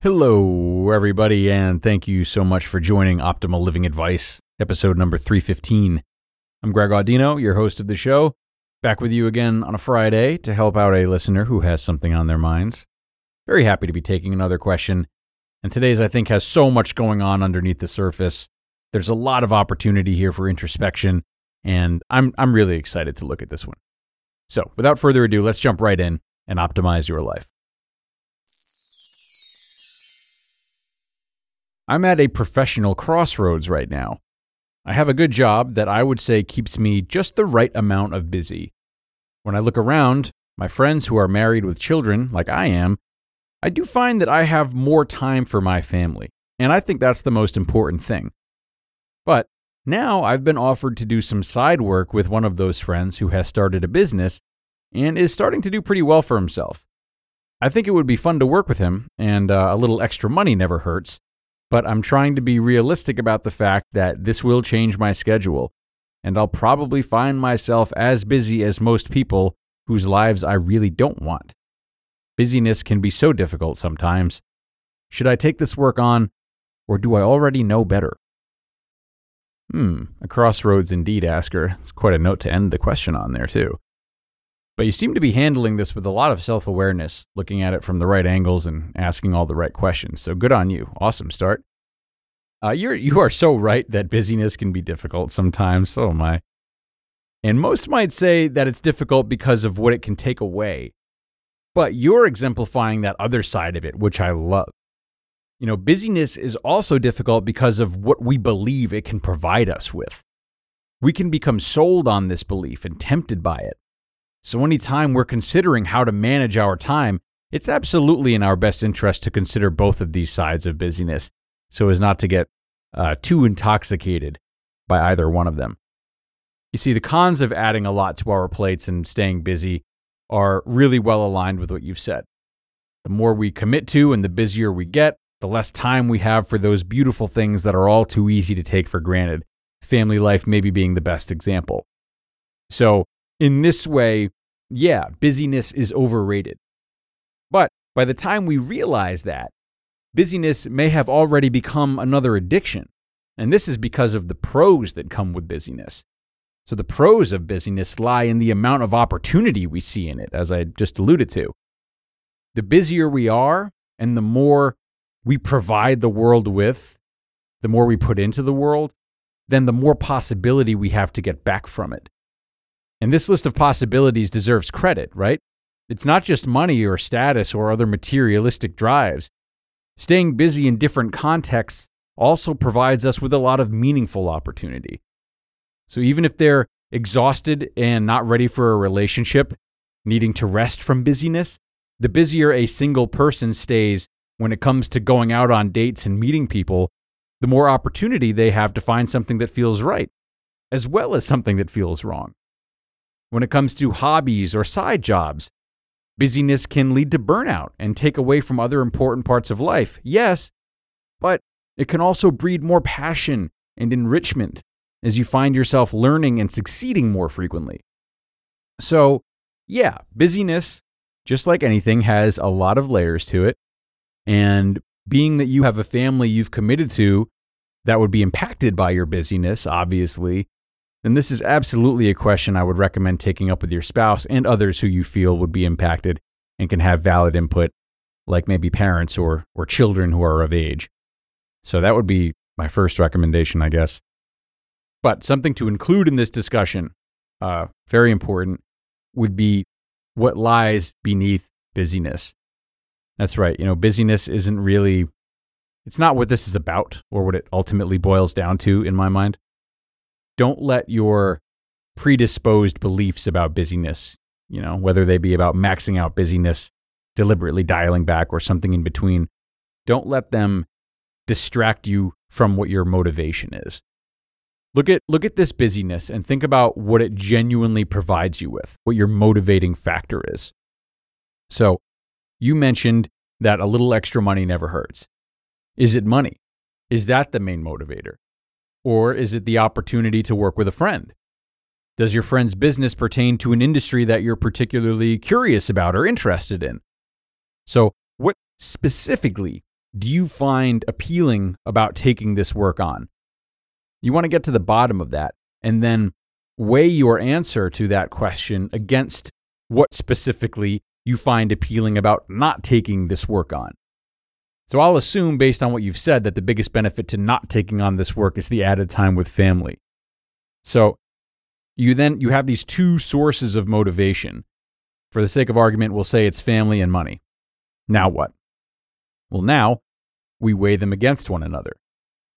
Hello, everybody, and thank you so much for joining Optimal Living Advice, episode number 315. I'm Greg Audino, your host of the show, back with you again on a Friday to help out a listener who has something on their minds. Very happy to be taking another question, and today's, I think, has so much going on underneath the surface. There's a lot of opportunity here for introspection, and I'm, I'm really excited to look at this one. So, without further ado, let's jump right in and optimize your life. I'm at a professional crossroads right now. I have a good job that I would say keeps me just the right amount of busy. When I look around, my friends who are married with children, like I am, I do find that I have more time for my family, and I think that's the most important thing. But now I've been offered to do some side work with one of those friends who has started a business and is starting to do pretty well for himself. I think it would be fun to work with him, and uh, a little extra money never hurts but I'm trying to be realistic about the fact that this will change my schedule, and I'll probably find myself as busy as most people whose lives I really don't want. Busyness can be so difficult sometimes. Should I take this work on, or do I already know better? Hmm, a crossroads indeed, Asker. It's quite a note to end the question on there, too. But you seem to be handling this with a lot of self awareness, looking at it from the right angles and asking all the right questions. So good on you. Awesome start. Uh, you're, you are so right that busyness can be difficult sometimes. So am I. And most might say that it's difficult because of what it can take away. But you're exemplifying that other side of it, which I love. You know, busyness is also difficult because of what we believe it can provide us with. We can become sold on this belief and tempted by it. So, anytime we're considering how to manage our time, it's absolutely in our best interest to consider both of these sides of busyness so as not to get uh, too intoxicated by either one of them. You see, the cons of adding a lot to our plates and staying busy are really well aligned with what you've said. The more we commit to and the busier we get, the less time we have for those beautiful things that are all too easy to take for granted, family life maybe being the best example. So, in this way, yeah, busyness is overrated. But by the time we realize that, busyness may have already become another addiction. And this is because of the pros that come with busyness. So, the pros of busyness lie in the amount of opportunity we see in it, as I just alluded to. The busier we are, and the more we provide the world with, the more we put into the world, then the more possibility we have to get back from it. And this list of possibilities deserves credit, right? It's not just money or status or other materialistic drives. Staying busy in different contexts also provides us with a lot of meaningful opportunity. So even if they're exhausted and not ready for a relationship, needing to rest from busyness, the busier a single person stays when it comes to going out on dates and meeting people, the more opportunity they have to find something that feels right, as well as something that feels wrong. When it comes to hobbies or side jobs, busyness can lead to burnout and take away from other important parts of life. Yes, but it can also breed more passion and enrichment as you find yourself learning and succeeding more frequently. So, yeah, busyness, just like anything, has a lot of layers to it. And being that you have a family you've committed to that would be impacted by your busyness, obviously, then this is absolutely a question I would recommend taking up with your spouse and others who you feel would be impacted and can have valid input like maybe parents or, or children who are of age. So that would be my first recommendation, I guess. But something to include in this discussion, uh, very important, would be what lies beneath busyness. That's right. You know, busyness isn't really, it's not what this is about or what it ultimately boils down to in my mind. Don't let your predisposed beliefs about busyness, you know, whether they be about maxing out busyness, deliberately dialing back, or something in between, don't let them distract you from what your motivation is. Look at look at this busyness and think about what it genuinely provides you with, what your motivating factor is. So, you mentioned that a little extra money never hurts. Is it money? Is that the main motivator? Or is it the opportunity to work with a friend? Does your friend's business pertain to an industry that you're particularly curious about or interested in? So, what specifically do you find appealing about taking this work on? You want to get to the bottom of that and then weigh your answer to that question against what specifically you find appealing about not taking this work on. So I'll assume, based on what you've said, that the biggest benefit to not taking on this work is the added time with family. So you then you have these two sources of motivation. For the sake of argument, we'll say it's family and money. Now what? Well, now we weigh them against one another.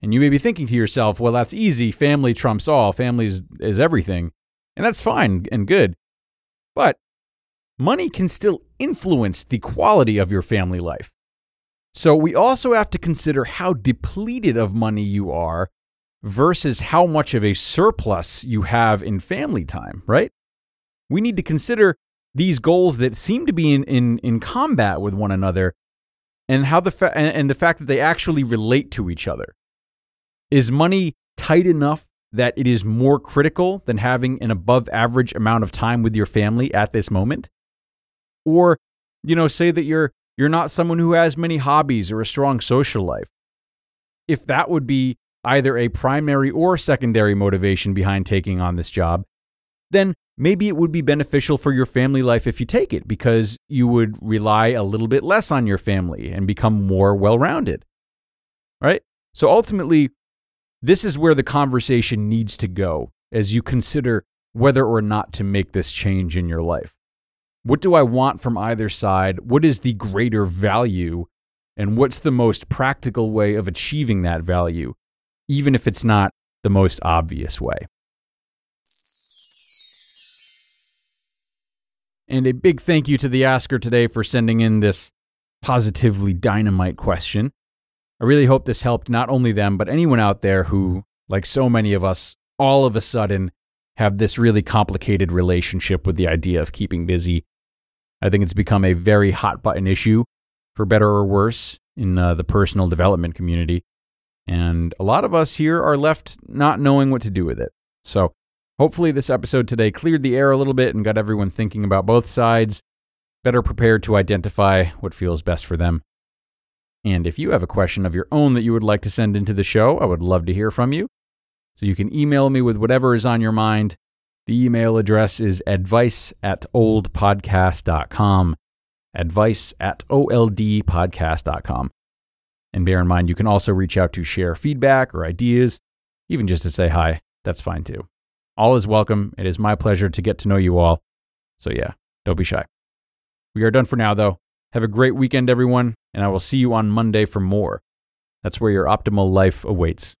And you may be thinking to yourself, well, that's easy. Family trumps all. Family is, is everything. And that's fine and good. But money can still influence the quality of your family life. So we also have to consider how depleted of money you are versus how much of a surplus you have in family time, right? We need to consider these goals that seem to be in, in, in combat with one another and how the fa- and the fact that they actually relate to each other. Is money tight enough that it is more critical than having an above average amount of time with your family at this moment? Or, you know, say that you're you're not someone who has many hobbies or a strong social life. If that would be either a primary or secondary motivation behind taking on this job, then maybe it would be beneficial for your family life if you take it because you would rely a little bit less on your family and become more well rounded. Right? So ultimately, this is where the conversation needs to go as you consider whether or not to make this change in your life. What do I want from either side? What is the greater value? And what's the most practical way of achieving that value, even if it's not the most obvious way? And a big thank you to the asker today for sending in this positively dynamite question. I really hope this helped not only them, but anyone out there who, like so many of us, all of a sudden have this really complicated relationship with the idea of keeping busy. I think it's become a very hot button issue, for better or worse, in uh, the personal development community. And a lot of us here are left not knowing what to do with it. So Hopefully, this episode today cleared the air a little bit and got everyone thinking about both sides, better prepared to identify what feels best for them. And if you have a question of your own that you would like to send into the show, I would love to hear from you. So you can email me with whatever is on your mind. The email address is advice at oldpodcast.com. Advice at oldpodcast.com. And bear in mind, you can also reach out to share feedback or ideas, even just to say hi. That's fine too. All is welcome. It is my pleasure to get to know you all. So, yeah, don't be shy. We are done for now, though. Have a great weekend, everyone, and I will see you on Monday for more. That's where your optimal life awaits.